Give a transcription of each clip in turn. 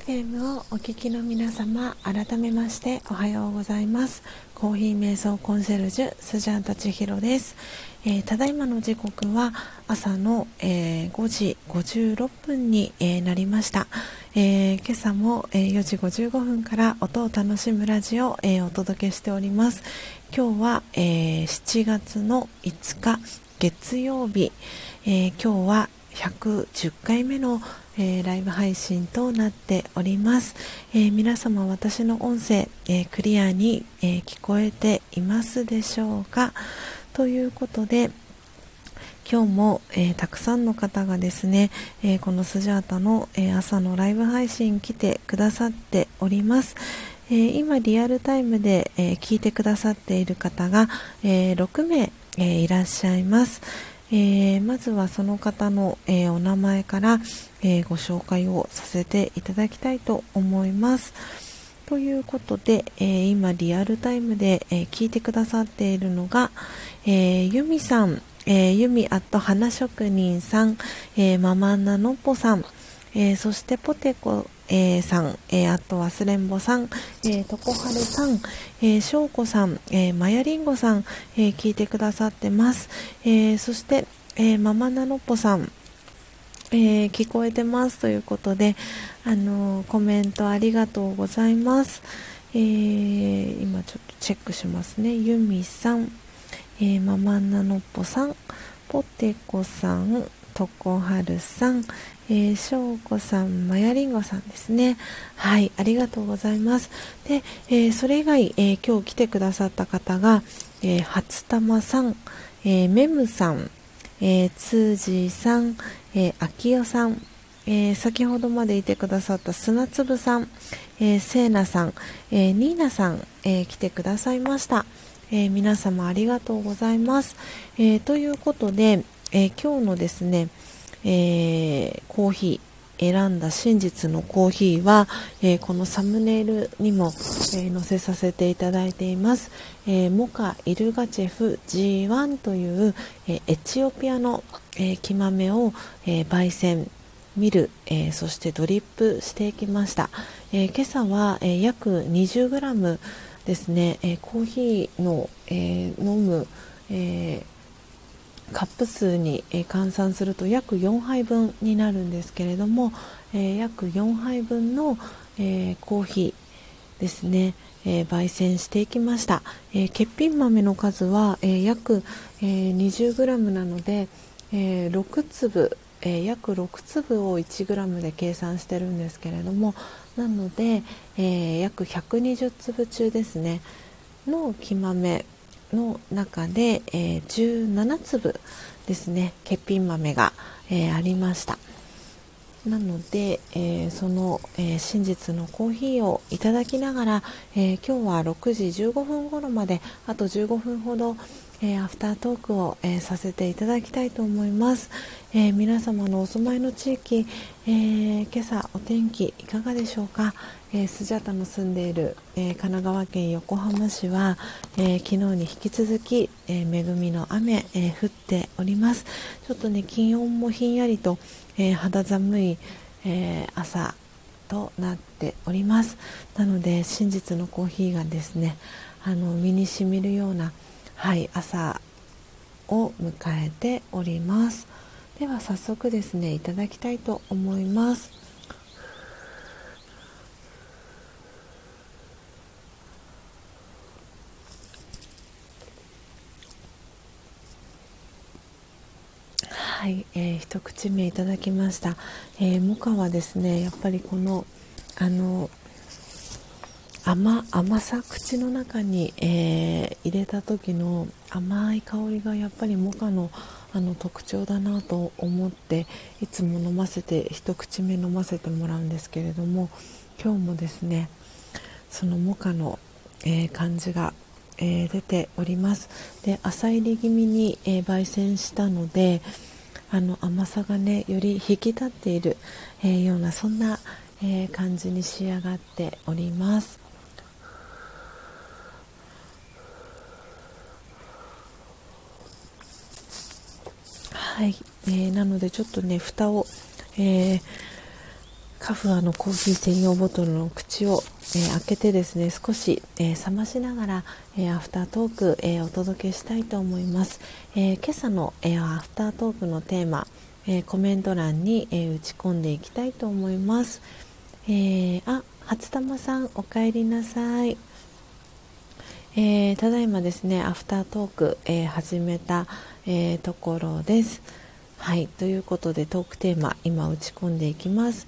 FM をお聞きの皆様改めましておはようございます。コーヒー瞑想コンセルジュスジャータチヒロです、えー、ただいまの時刻は朝の、えー、5時56分に、えー、なりました、え今朝も、え4時55分から音を楽しむラジオを、えお届けしております。今日は、え7月の5日月曜日、え今日は110回目のえー、ライブ配信となっております、えー、皆様私の音声、えー、クリアに、え聞こえていますでしょうか？ということで今日も、えたくさんの方がですね、えこのスジャータの、え朝のライブ配信来てくださっております、え今リアルタイムで、え聞いてくださっている方が、え6名、えいらっしゃいます、え、まずはその方の、え、お名前から、えー、ご紹介をさせていただきたいと思います。ということで、え今リアルタイムで、え聞いてくださっているのが、えユミさん、えユミアット花職人さん、えママンナのっぽさん、えそしてポテコえー、さん、えー、あと忘れんぼさん、えー、とこはるさん、えー、しょうこさん、えー、まやりんごさん、えー、聞いてくださってます。えー、そして、えー、ママナノッポさん、えー、聞こえてますということで、あのー、コメントありがとうございます。えー、今ちょっとチェックしますね。ゆみさん、えー、ママナノッポさん、ポテコさん、とこはるさん、えー、しょうこさん、まやりんごさんですね。はい、ありがとうございます。で、えー、それ以外、えー、今日来てくださった方が、えー、初玉さん、えー、メムさん、えー、通じさん、えー、あきよさん、えー、先ほどまでいてくださった砂粒さん、えー、せいなさん、えー、ニーナさん、えー、来てくださいました。えー、皆様ありがとうございます。えー、ということで、えー、今日のですね、えー、コーヒー選んだ真実のコーヒーは、えー、このサムネイルにも、えー、載せさせていただいています、えモカ・イルガチェフ G1 という、えエチオピアの、え木豆を、え焙煎ミル、えそしてドリップしていきました、え今朝は、え約 20g ですね、えコーヒーの、え飲む、えカップ数に、え換算すると約4杯分になるんですけれども、え約4杯分の、えコーヒーですね、え焙煎していきました、え欠品豆の数は、え約、え 20g なので、え6粒えー、約6粒を 1g で計算してるんですけれどもなので、えー、約120粒中ですねの木豆の中で、えー、17粒ですね欠品豆が、えー、ありました。なので、えー、その、え真実のコーヒーをいただきながら、え今日は6時15分頃まであと15分ほど、えアフタートークを、えさせていただきたいと思います、え皆様のお住まいの地域、え今朝お天気いかがでしょうか、えスジャタの住んでいる、え神奈川県横浜市は、え昨日に引き続き、え恵みの雨、え降っております。ちょっとね気温もひんやりと、え肌寒い、え朝となっております。なので真実のコーヒーがですねあの身にしみるような、はい、朝を迎えております。では早速ですねいただきたいと思います。はい、えー、一口目いただきました、えー、モカはですねやっぱりこのあの甘甘さ口の中に、えー、入れた時の甘い香りがやっぱりモカのあの特徴だなと思っていつも飲ませて一口目飲ませてもらうんですけれども今日もですねそのモカの、えー、感じが、えー、出ております。で浅入り気味に、え焙煎したのであの甘さがねより引き立っている、えー、ようなそんな、えー、感じに仕上がっております。はい、えー、なのでちょっとね蓋を、えカフアのコーヒー専用ボトルの口を、えー、開けてですね少し、えー、冷ましながら、えー、アフタートーク、えお届けしたいと思います、え今朝の、えアフタートークのテーマ、えコメント欄に、え打ち込んでいきたいと思います、えあ初玉さんお帰りなさい、えただいまですねアフタートーク、え始めた、えところです。はいということでトークテーマ今打ち込んでいきます。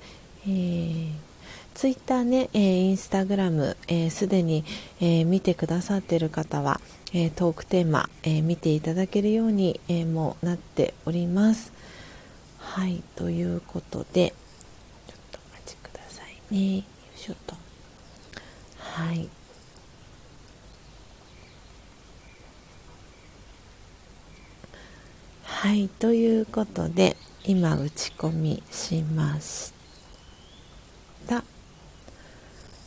えー、ツイッターね、えー、インスタグラムすで、に、えー、見てくださっている方は、えー、トークテーマ、えー、見ていただけるように、えー、もなっております。はいということでちょっとお待ちくださいね。よいしょと。はい。はいということで今打ち込みしました。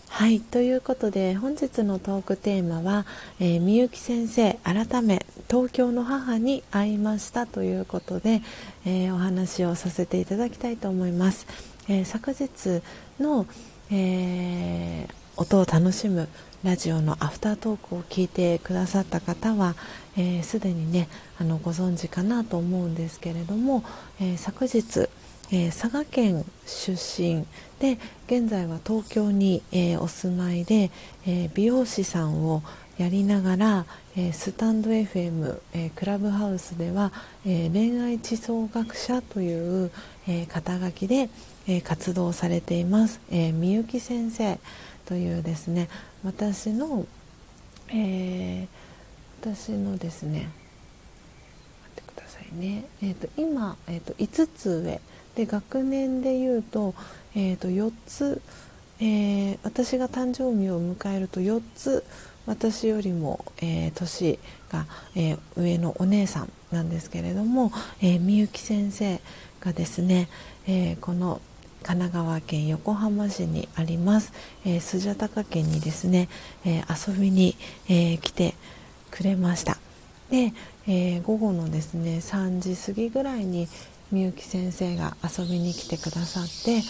はいということで本日のトークテーマは、えー、みゆき先生改め東京の母に会いましたということで、えー、お話をさせていただきたいと思います、えー、昨日の、え音を楽しむラジオのアフタートークを聞いてくださった方はすで、えー、にねあのご存知かなと思うんですけれども、えー、昨日、えー、佐賀県出身。で現在は東京に、えー、お住まいで、えー、美容師さんをやりながら、えスタンド FM、えクラブハウスでは、え恋愛地層学者という、え肩書きで、え活動されています、えみゆき先生というですね私の、え私のですね待ってくださいね、えーと、今、えーと、5つ上で学年でいうと,、えーと、4つ、えー、私が誕生日を迎えると4つ私よりも、えー、年が、えー、上のお姉さんなんですけれども、えー、みゆき先生がですね、えこの神奈川県横浜市にあります、えー、スジャタカ県にですね、え遊びに、え来てくれました。で、え午後のですね3時過ぎぐらいにみゆき先生が遊びに来てくださって、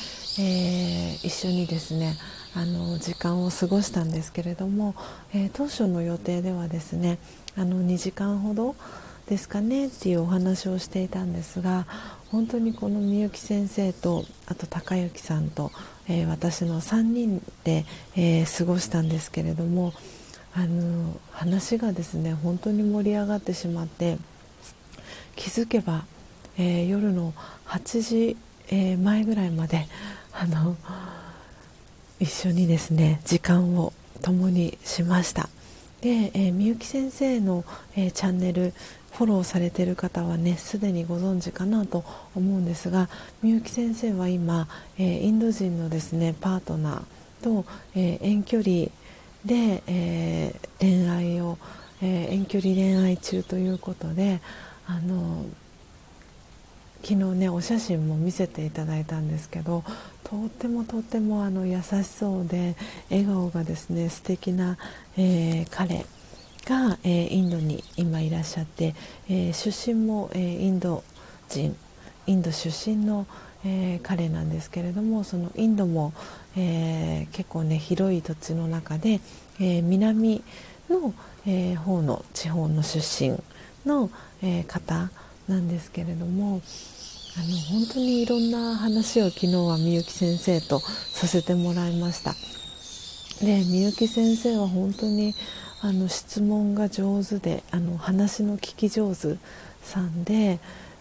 えー、一緒にですねあの時間を過ごしたんですけれども、えー、当初の予定ではですねあの2時間ほどですかねっていうお話をしていたんですが本当にこのみゆき先生とあと高之さんと、えー、私の3人で、え過ごしたんですけれどもあの話がですね本当に盛り上がってしまって気づけばえー、夜の8時、えー、前ぐらいまであの一緒にですね時間を共にしました。で、えー、みゆき先生の、えー、チャンネルフォローされてる方はねすでにご存知かなと思うんですがみゆき先生は今、えー、インド人のですねパートナーと、え、遠距離で、え、恋愛を、え遠距離恋愛中ということであの昨日ねお写真も見せていただいたんですけどとってもとってもあの優しそうで笑顔がですね素敵な、えー、彼が、えー、インドに今いらっしゃって、えー、出身も、えインド人インド出身の、え彼なんですけれどもそのインドも、え結構ね広い土地の中で、え南の、え方の地方の出身の、え方なんですけれどもあの本当にいろんな話を昨日はみゆき先生とさせてもらいました。でみゆき先生は本当にあの質問が上手であの話の聞き上手さんで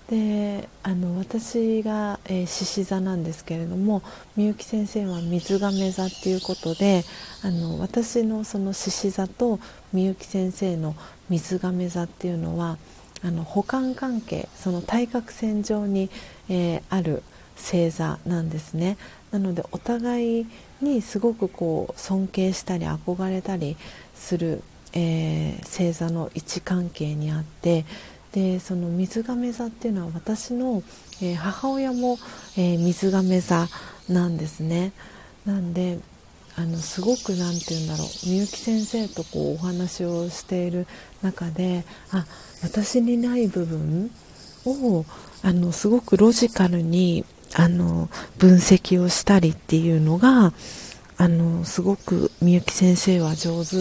であの私が獅子、えー、座なんですけれどもみゆき先生は水亀座っていうことであの私のその獅子座とみゆき先生の水亀座っていうのはあの補完関係その対角線上に、えー、ある星座なんですね。なのでお互いにすごくこう尊敬したり憧れたりする、えー、星座の位置関係にあってでその水亀座っていうのは私の、えー、母親も、えー、水亀座なんですね。なんであのすごく何て言うんだろう。みゆき先生とこうお話をしている中であ私にない部分をあのすごくロジカルに、あの分析をしたりっていうのがあのすごくみゆき先生は上手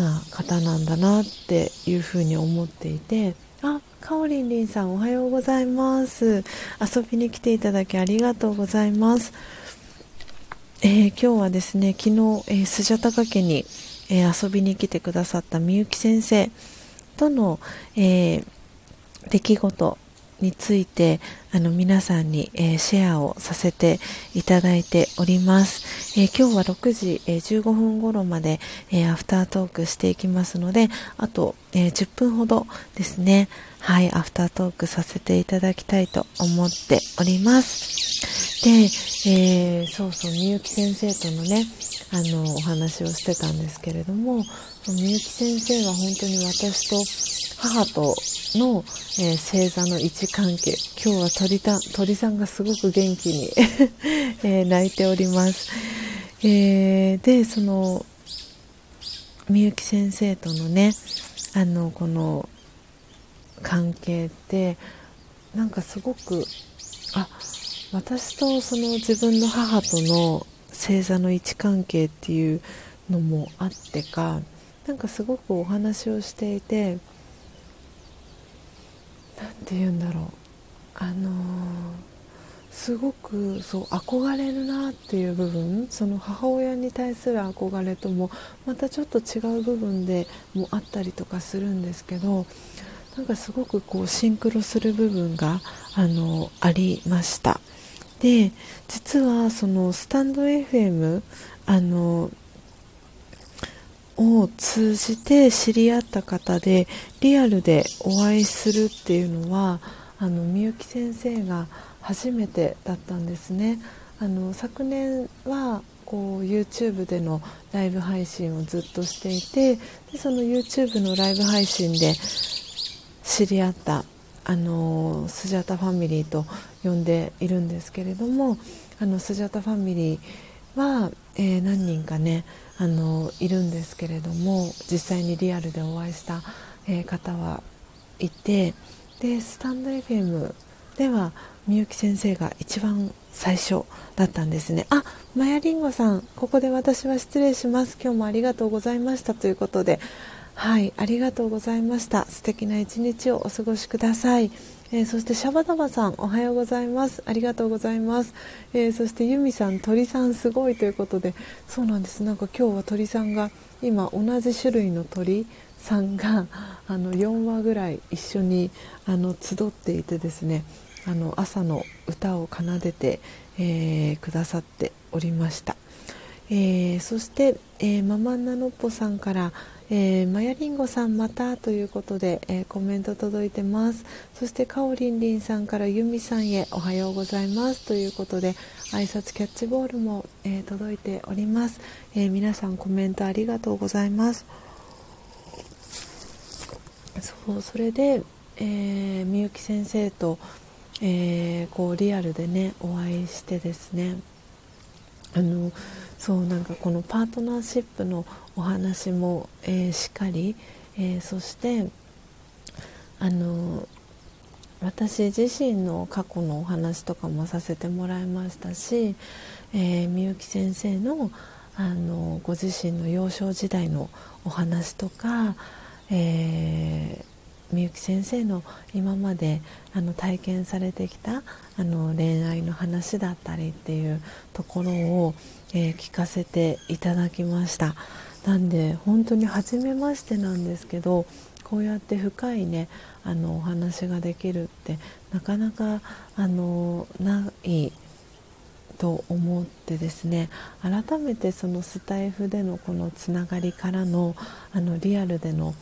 な方なんだなっていうふうに思っていてあかおりんりんさんおはようございます。遊びに来ていただきありがとうございます。えー、今日はですね昨日、えー、スジャタカ家に、えー、遊びに来てくださったみゆき先生。との、え出来事についてあの皆さんに、えー、シェアをさせていただいております、えー、今日は6時、えー、15分頃まで、えアフタートークしていきますのであと、え10分ほどですね。はいアフタートークさせていただきたいと思っております。で、えそうそうみゆき先生とのねあのお話をしてたんですけれどもみゆき先生は本当に私と母との、えー、星座の位置関係今日は鳥た鳥さんがすごく元気に えー、泣いております、えー、でそのみゆき先生とのねあのこの関係ってなんかすごくあ私とその自分の母との星座の位置関係っていうのもあってかなんかすごくお話をしていて何て言うんだろう。あのー、すごくそう憧れるなっていう部分その母親に対する憧れともまたちょっと違う部分でもあったりとかするんですけどなんかすごくこうシンクロする部分があのありました。で実はそのスタンド FM あのを通じて知り合った方でリアルでお会いするっていうのはあのみゆき先生が初めてだったんですね。あの昨年はこう YouTube でのライブ配信をずっとしていてでその YouTube のライブ配信で知り合ったあのスジャタファミリーと呼んでいるんですけれどもあのスジャタファミリーは、えー、何人かねあのいるんですけれども実際にリアルでお会いした、えー、方はいてでスタンド FM ではみゆき先生が一番最初だったんですね。あマヤリンゴさんここで私は失礼します。今日もありがとうございましたということで。はいありがとうございました。素敵な一日をお過ごしください。えー、そしてシャバダバさんおはようございます。ありがとうございます、えー、そしてユミさん鳥さんすごいということで。そうなんです。なんか今日は鳥さんが今同じ種類の鳥さんが あの4羽ぐらい一緒にあの集っていてですねあの朝の歌を奏でて、えー、くださっておりました、えー、そして、えー、ママナノッポさんからえー、マヤリンゴさんまたということで、えー、コメント届いてます。そしてかおりんりんさんからゆみさんへおはようございます。ということで挨拶キャッチボールも、えー、届いております、え皆さんコメントありがとうございます。そうそれで、えみゆき先生と、えこうリアルでねお会いしてですね。あのそうなんかこのパートナーシップのお話も、えー、しっかり、えー、そしてあの私自身の過去のお話とかもさせてもらいましたし、えー、みゆき先生のあのご自身の幼少時代のお話とか、えー、みゆき先生の今まであの体験されてきたあの恋愛の話だったりっていうところを、えー、聞かせていただきました。なんで本当に初めましてなんですけどこうやって深いねあのお話ができるってなかなかあのないと思ってですね改めてそのスタイフでのこのつながりからのあのリアルでの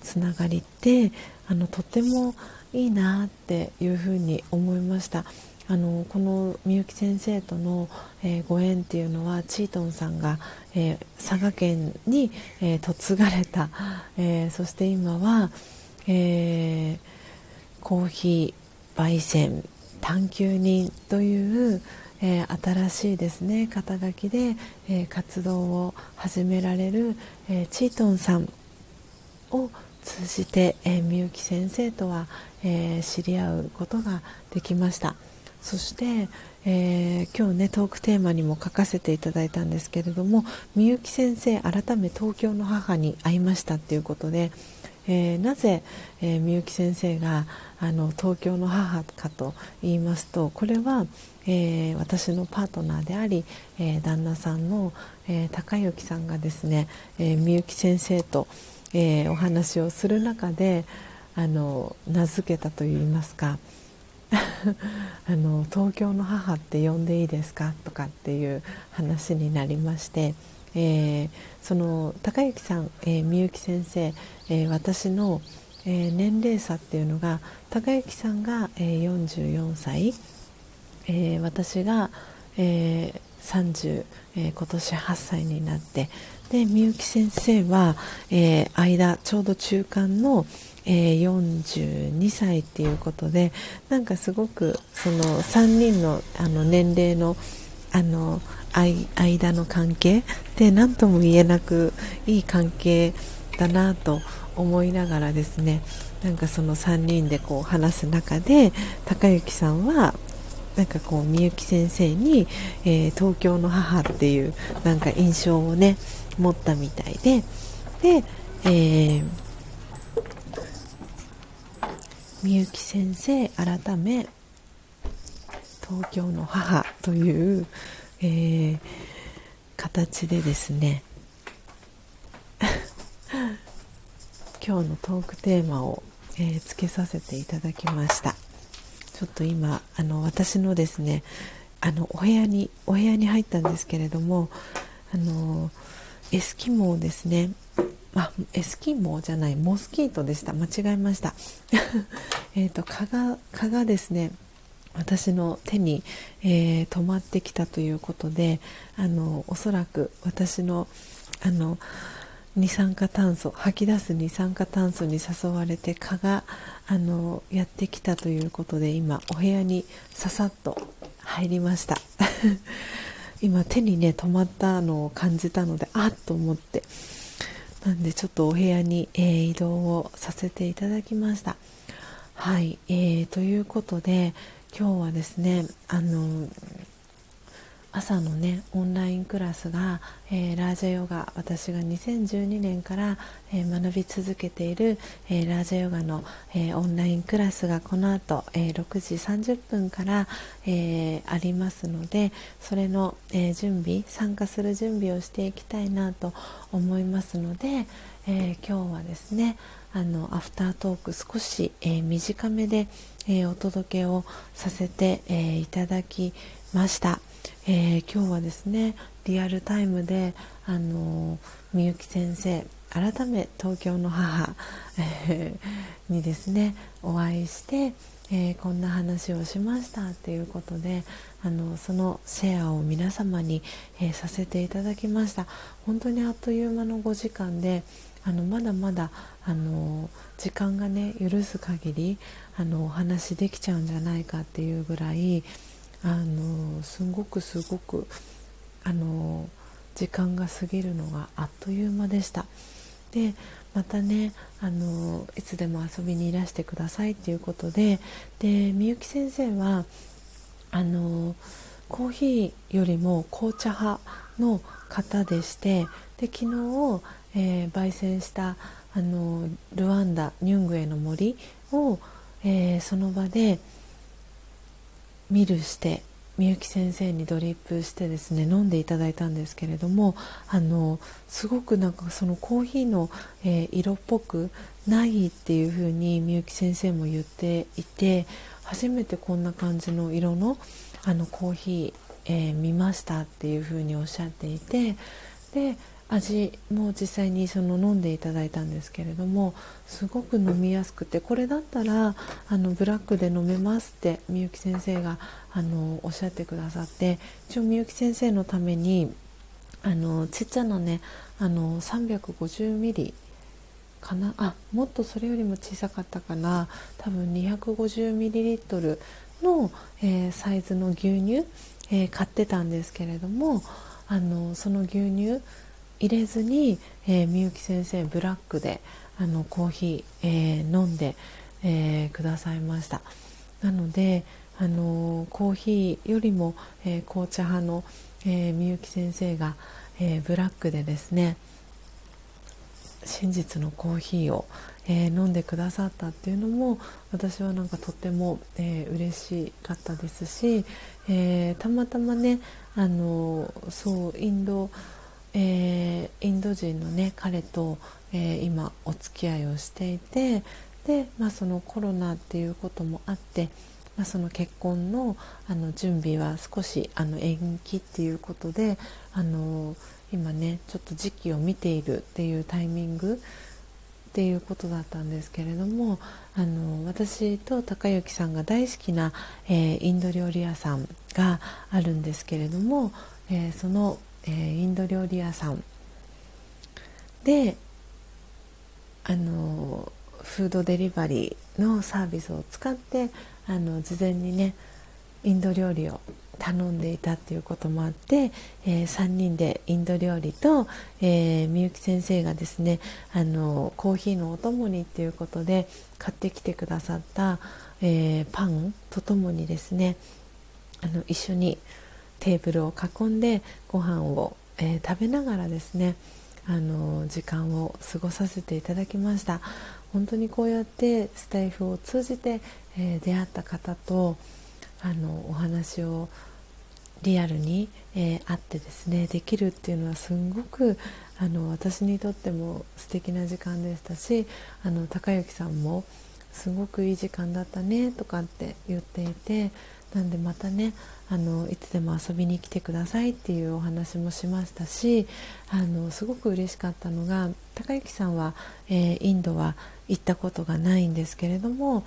つながりってあのとてもいいなっていうふうに思いました。あのこのみゆき先生との、えー、ご縁っていうのはチートンさんが、えー、佐賀県に、えー、嫁がれた、えそして今は、えコーヒー焙煎探求人という、え新しいですね肩書きで、え活動を始められる、えチートンさんを通じて、え、みゆき先生とは、え、知り合うことができました。そして、えー、今日ねトークテーマにも書かせていただいたんですけれどもみゆき先生改め東京の母に会いましたっていうことで、えー、なぜみゆ、き先生があの東京の母かと言いますとこれは、えー、私のパートナーであり、えー、旦那さんの、えー、高之さんがですねみゆ、き先生と、えー、お話をする中であの名付けたといいますか あの東京の母って呼んでいいですか？とかっていう話になりまして、えー、その高之さん、え、みゆき先生、えー、私の、えー、年齢差っていうのが高之さんが、えー、44歳、えー、私が、えー、30、えー、今年8歳になってでみゆき先生は、えー、間ちょうど中間の、えー、42歳っていうことでなんかすごくその3人のあの年齢のあの間の関係で何とも言えなくいい関係だなと思いながらですねなんかその3人でこう話す中で高之さんはなんかこうみゆき先生に、えー、東京の母っていうなんか印象をね持ったみたいでで、えーみゆき先生改め東京の母という、えー、形でですね 今日のトークテーマを、えー、つけさせていただきました。ちょっと今あの私のですねあのお部屋にお部屋に入ったんですけれどもあのエスキモーですねあエスキモーじゃないモスキートでした。間違えました。えと蚊が蚊がですね私の手に、えー、止まってきたということであのおそらく私のあの二酸化炭素吐き出す二酸化炭素に誘われて蚊があのやってきたということで今お部屋にささっと入りました。今手にね止まったのを感じたのであっと思って。なんでちょっとお部屋に、えー、移動をさせていただきました。はい、えー、ということで今日はですねあの朝のねオンラインクラスが、えー、ラージャヨガ私が2012年から、えー、学び続けている、えー、ラージャヨガの、えオンラインクラスがこの後、え6時30分から、えありますのでそれの、え準備参加する準備をしていきたいなと思いますので、え今日はですねあのアフタートーク少し、え短めで、えお届けをさせて、えいただきました。えー、今日はですねリアルタイムであのみゆき先生改め東京の母、えー、にですねお会いして、えー、こんな話をしましたっていうことであのそのシェアを皆様に、えー、させていただきました。本当にあっという間の5時間であのまだまだあの時間がね許す限りあのお話できちゃうんじゃないかっていうぐらいあのすごくすごくあの時間が過ぎるのがあっという間でした。でまたねあのいつでも遊びにいらしてくださいっていうことででみゆき先生はあのコーヒーよりも紅茶派の方でしてで昨日、えー、焙煎したあのルワンダニュングエの森を、えー、その場でミルしてみゆき先生にドリップしてですね飲んでいただいたんですけれどもあのすごくなんかそのコーヒーの、えー、色っぽくないっていう風にみゆき先生も言っていて初めてこんな感じの色のあのコーヒー、えー、見ましたっていう風におっしゃっていてで味も実際にその飲んでいただいたんですけれどもすごく飲みやすくてこれだったらあのブラックで飲めますってみゆき先生があのおっしゃってくださって一応みゆき先生のためにあのちっちゃなねあの350ミリかな？あもっとそれよりも小さかったかな？多分250ミリリットルの、えー、サイズの牛乳、えー、買ってたんですけれどもあのその牛乳入れずに、えー、みゆき先生ブラックであのコーヒー、えー、飲んで、えー、くださいました。なのであのコーヒーよりも、えー、紅茶派の、え、みゆき先生が、えー、ブラックでですね真実のコーヒーを、えー、飲んでくださったっていうのも私はなんかとっても、えー、嬉しかったですし、えー、たまたまねあのそうインド、えー、インド人のね彼と、えー、今お付き合いをしていてで、まあ、そのコロナっていうこともあって、まあ、その結婚のあの準備は少しあの延期っていうことであの今ねちょっと時期を見ているっていうタイミングっていうことだったんですけれどもあの私と高之さんが大好きな、えー、インド料理屋さんがあるんですけれども、えー、その、えー、インド料理屋さん。であのフードデリバリーのサービスを使ってあの事前にねインド料理を頼んでいたっていうこともあって、えー、3人でインド料理と、えー、みゆき先生がですねあのコーヒーのお供にっていうことで買ってきてくださった、えー、パンとともにですねあの一緒にテーブルを囲んでご飯を、えー、食べながらですねあの時間を過ごさせていただきました。本当にこうやってスタイフを通じて、えー、出会った方とあのお話をリアルに、えー、会ってですねできるっていうのはすんごくあの私にとっても素敵な時間でしたしあの高之さんもすごくいい時間だったねとかって言っていてなんでまたねあのいつでも遊びに来てくださいっていうお話もしましたしあのすごく嬉しかったのが高之さんは、えー、インドは行ったことがないんですけれども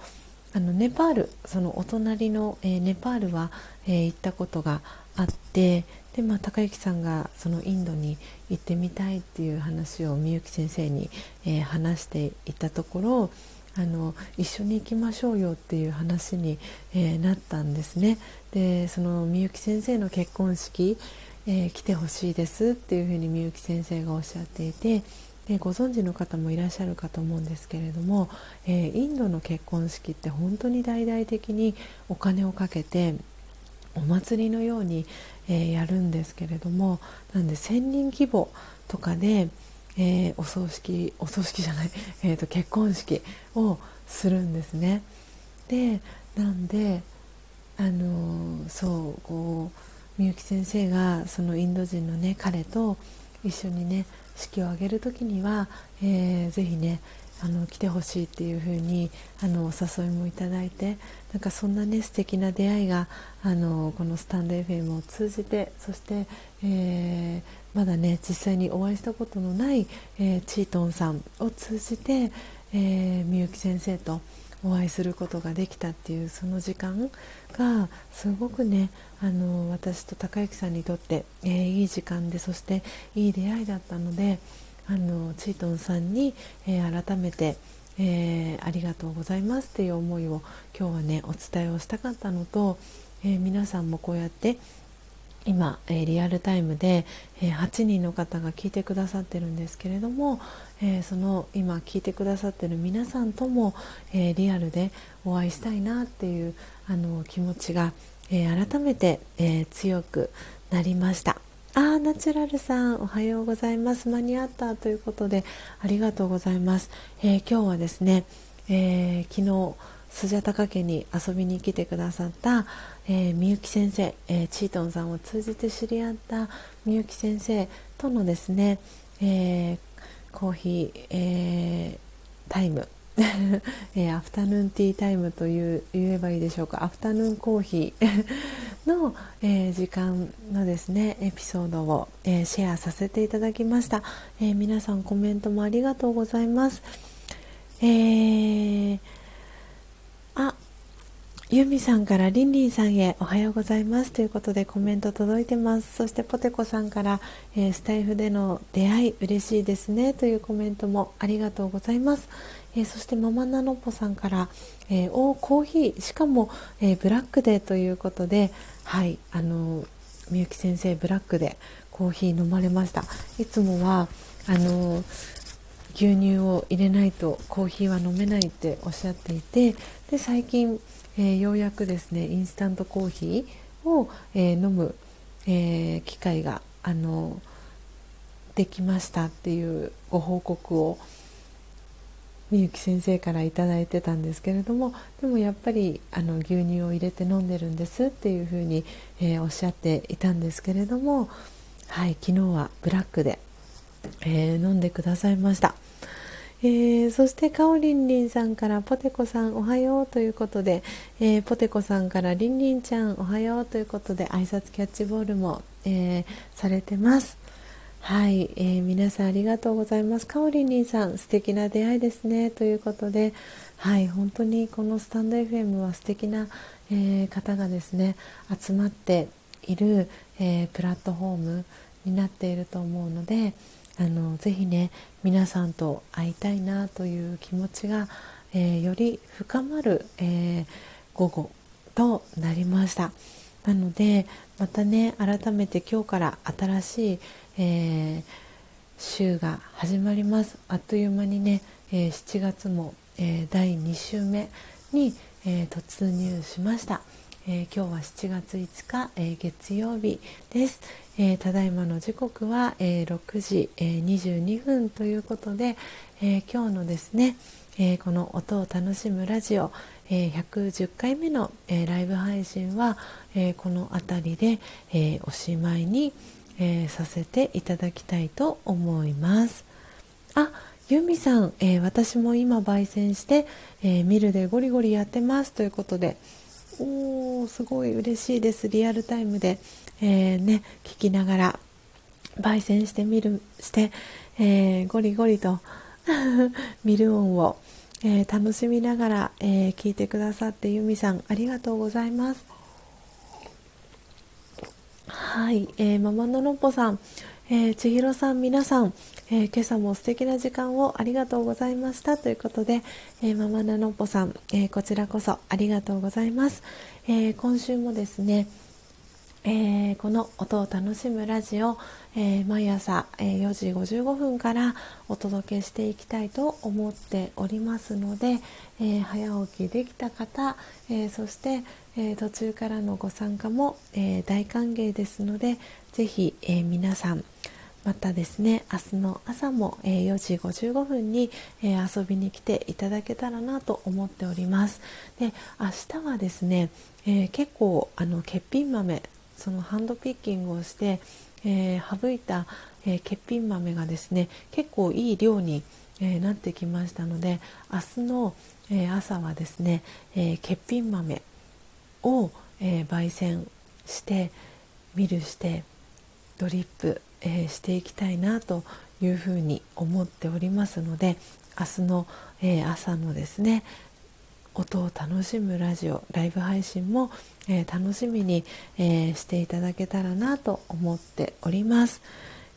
あのネパールそのお隣の、えー、ネパールは、えー、行ったことがあってで、まあ、高之さんがそのインドに行ってみたいっていう話をみゆき先生に、えー、話していたところあの一緒に行きましょうよっていう話に、えー、なったんですね。でそのみゆき先生の結婚式、えー、来てほしいですっていうふうにみゆき先生がおっしゃっていてでご存知の方もいらっしゃるかと思うんですけれども、えー、インドの結婚式って本当に大々的にお金をかけてお祭りのように、えー、やるんですけれどもなんで1,000人規模とかで、えー、お葬式お葬式じゃない、えーと、結婚式をするんですね。でなんであのそうこうみゆき先生がそのインド人のね彼と一緒にね式を挙げる時には、えー、ぜひねあの来てほしいっていう風にあのお誘いもいただいてなんかそんなね素敵な出会いがあのこのスタンド FM を通じてそして、えー、まだね実際にお会いしたことのない、えー、チートンさんを通じて、えー、みゆき先生とお会いすることができたっていうその時間がすごくねあの私と高之さんにとって、えー、いい時間でそしていい出会いだったのであのチートンさんに、えー、改めて、えー、ありがとうございますっていう思いを今日はねお伝えをしたかったのと、え皆さんもこうやって今、え、リアルタイムで、え、8人の方が聞いてくださってるんですけれども、えー、その今聞いてくださってる皆さんとも、えリアルでお会いしたいなっていうあの気持ちが、え改めて、え強くなりました。あーナチュラルさんおはようございます間に合ったということでありがとうございます、え今日はですね、え昨日スジャタカ家に遊びに来てくださった、えー、みゆき先生、えー、チートンさんを通じて知り合ったみゆき先生とのですね、えー、コーヒー、えタイム。えアフタヌーンティータイムという言えばいいでしょうか。アフタヌーンコーヒー の、え時間のですねエピソードを、えシェアさせていただきました、え皆さんコメントもありがとうございます、えーあユミさんからリンリンさんへおはようございます。ということでコメント届いてます。そしてポテコさんから、えー、スタイフでの出会い嬉しいですね。というコメントもありがとうございます、えー、そしてママナノポさんから、えー、おコーヒー。しかも、えブラックでということではいあのみゆき先生ブラックでコーヒー飲まれました。いつもはあの牛乳を入れないとコーヒーは飲めないっておっしゃっていてで最近、えー、ようやくですねインスタントコーヒーを、えー、飲む、え機会があのできましたっていうご報告をみゆき先生から頂いてたんですけれどもでもやっぱりあの牛乳を入れて飲んでるんですっていうふうに、え、おっしゃっていたんですけれども、はい、昨日はブラックで、え、飲んでくださいました。えー、そしてかおりんりんさんからポテコさんおはようということで、えー、ポテコさんからりんりんちゃんおはようということで挨拶キャッチボールも、えー、されてます。はい、えー、皆さんありがとうございます。かおりんりんさん素敵な出会いですねということで、はい本当にこのスタンド FM は素敵な、えー、方がですね集まっている、えー、プラットフォームになっていると思うので。あのぜひね皆さんと会いたいなという気持ちが、えー、より深まる、えー、午後となりましたなのでまたね改めて今日から新しい、えー、週が始まりますあっという間にね、え7月も、え第2週目に、え突入しました。えー、今日は7月5日、えー、月曜日です、えー、ただいまの時刻は、え6時、え22分ということで、え今日のですね、えこの音を楽しむラジオ、え110回目の、えライブ配信は、えこの辺りで、えおしまいに、えさせていただきたいと思います。あユミさん、え私も今焙煎して、えミルでゴリゴリやってますということで、おーすごい嬉しいです。リアルタイムで、えー、ね、聞きながら焙煎してみるして、えー、ゴリゴリと ミル音を、えー、楽しみながら、え聞いてくださってユミさんありがとうございます。はい、えー、ママののっぽさん、えー、千尋さん皆さん、えー、今朝も素敵な時間をありがとうございましたということで、えー、ママナノポさん、えこちらこそありがとうございます、え今週もですね、えこの音を楽しむラジオ、え毎朝、え4時55分からお届けしていきたいと思っておりますので、え早起きできた方、えそして、え途中からのご参加も、え大歓迎ですのでぜひ、え皆さんまたですね明日の朝も、え4時55分に、え遊びに来ていただけたらなと思っております。で明日はですね、えー、結構あの欠品豆そのハンドピッキングをして、えー、省いた、え欠品豆がですね結構いい量に、えなってきましたので明日の、え朝はですね、え欠品豆を、え焙煎してミルしてドリップえー、していきたいなというふうに思っておりますので明日の、えー、朝のですね音を楽しむラジオライブ配信も、えー、楽しみに、えしていただけたらなと思っております、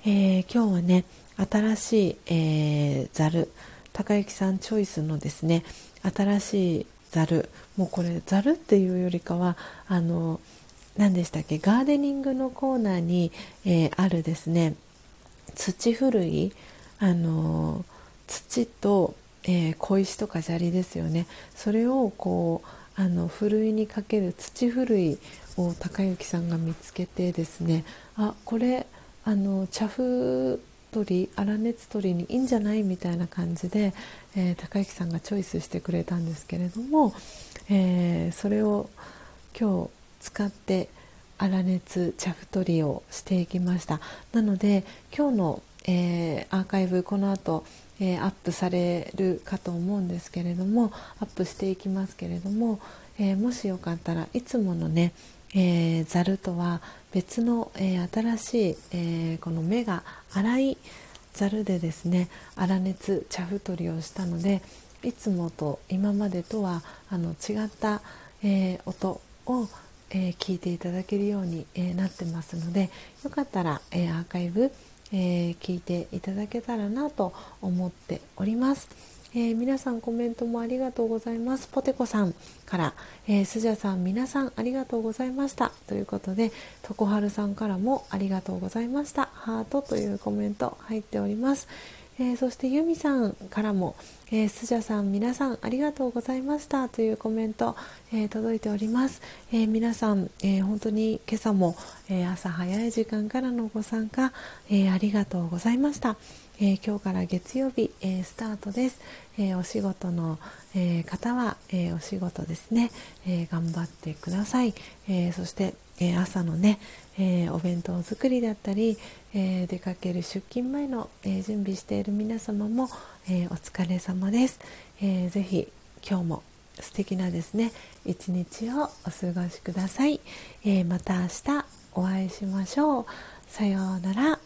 え今日はね新しい、えざる高幸さんチョイスのですね新しいざるもうこれざるっていうよりかはあの何でしたっけ？ガーデニングのコーナーに、えー、あるですね。土ふるい。あの土と、えー、小石とか砂利ですよね。それをこうあのふるいにかける土ふるいを高之さんが見つけてですね。あこれあの茶風取り粗熱取りにいいんじゃないみたいな感じで、えー、高之さんがチョイスしてくれたんですけれども、えー、それを今日使って粗熱茶太取りをしていきました。なので今日の、えー、アーカイブこの後、えー、アップされるかと思うんですけれどもアップしていきますけれども、えー、もしよかったらいつものねえー、ざるとは別の、えー、新しい、えー、この目が粗いざるでですね粗熱茶太りをしたのでいつもと今までとはあの違った、え音をえー、聞いていただけるように、えー、なってますのでよかったら、えー、アーカイブ、え聞いていただけたらなと思っております。えー、皆さんコメントもありがとうございます。ポテコさんから、えー、スジャさん皆さんありがとうございましたということで、とこはるさんからもありがとうございました。ハートというコメント入っております。えー、そしてユミさんからも、えー、スジャさん皆さんありがとうございました。というコメント、えー、届いております、えー、皆さん、え本当に今朝も、え朝早い時間からのご参加、えありがとうございました、え今日から月曜日、えスタートです、えお仕事の、え方は、えお仕事ですね、え頑張ってください、えそしてえー、朝のね、えー、お弁当作りだったり、えー、出かける出勤前の、え準備している皆様も、えお疲れ様です、えー、ぜひ今日も素敵なですね一日をお過ごしください、えまた明日お会いしましょう。さようなら。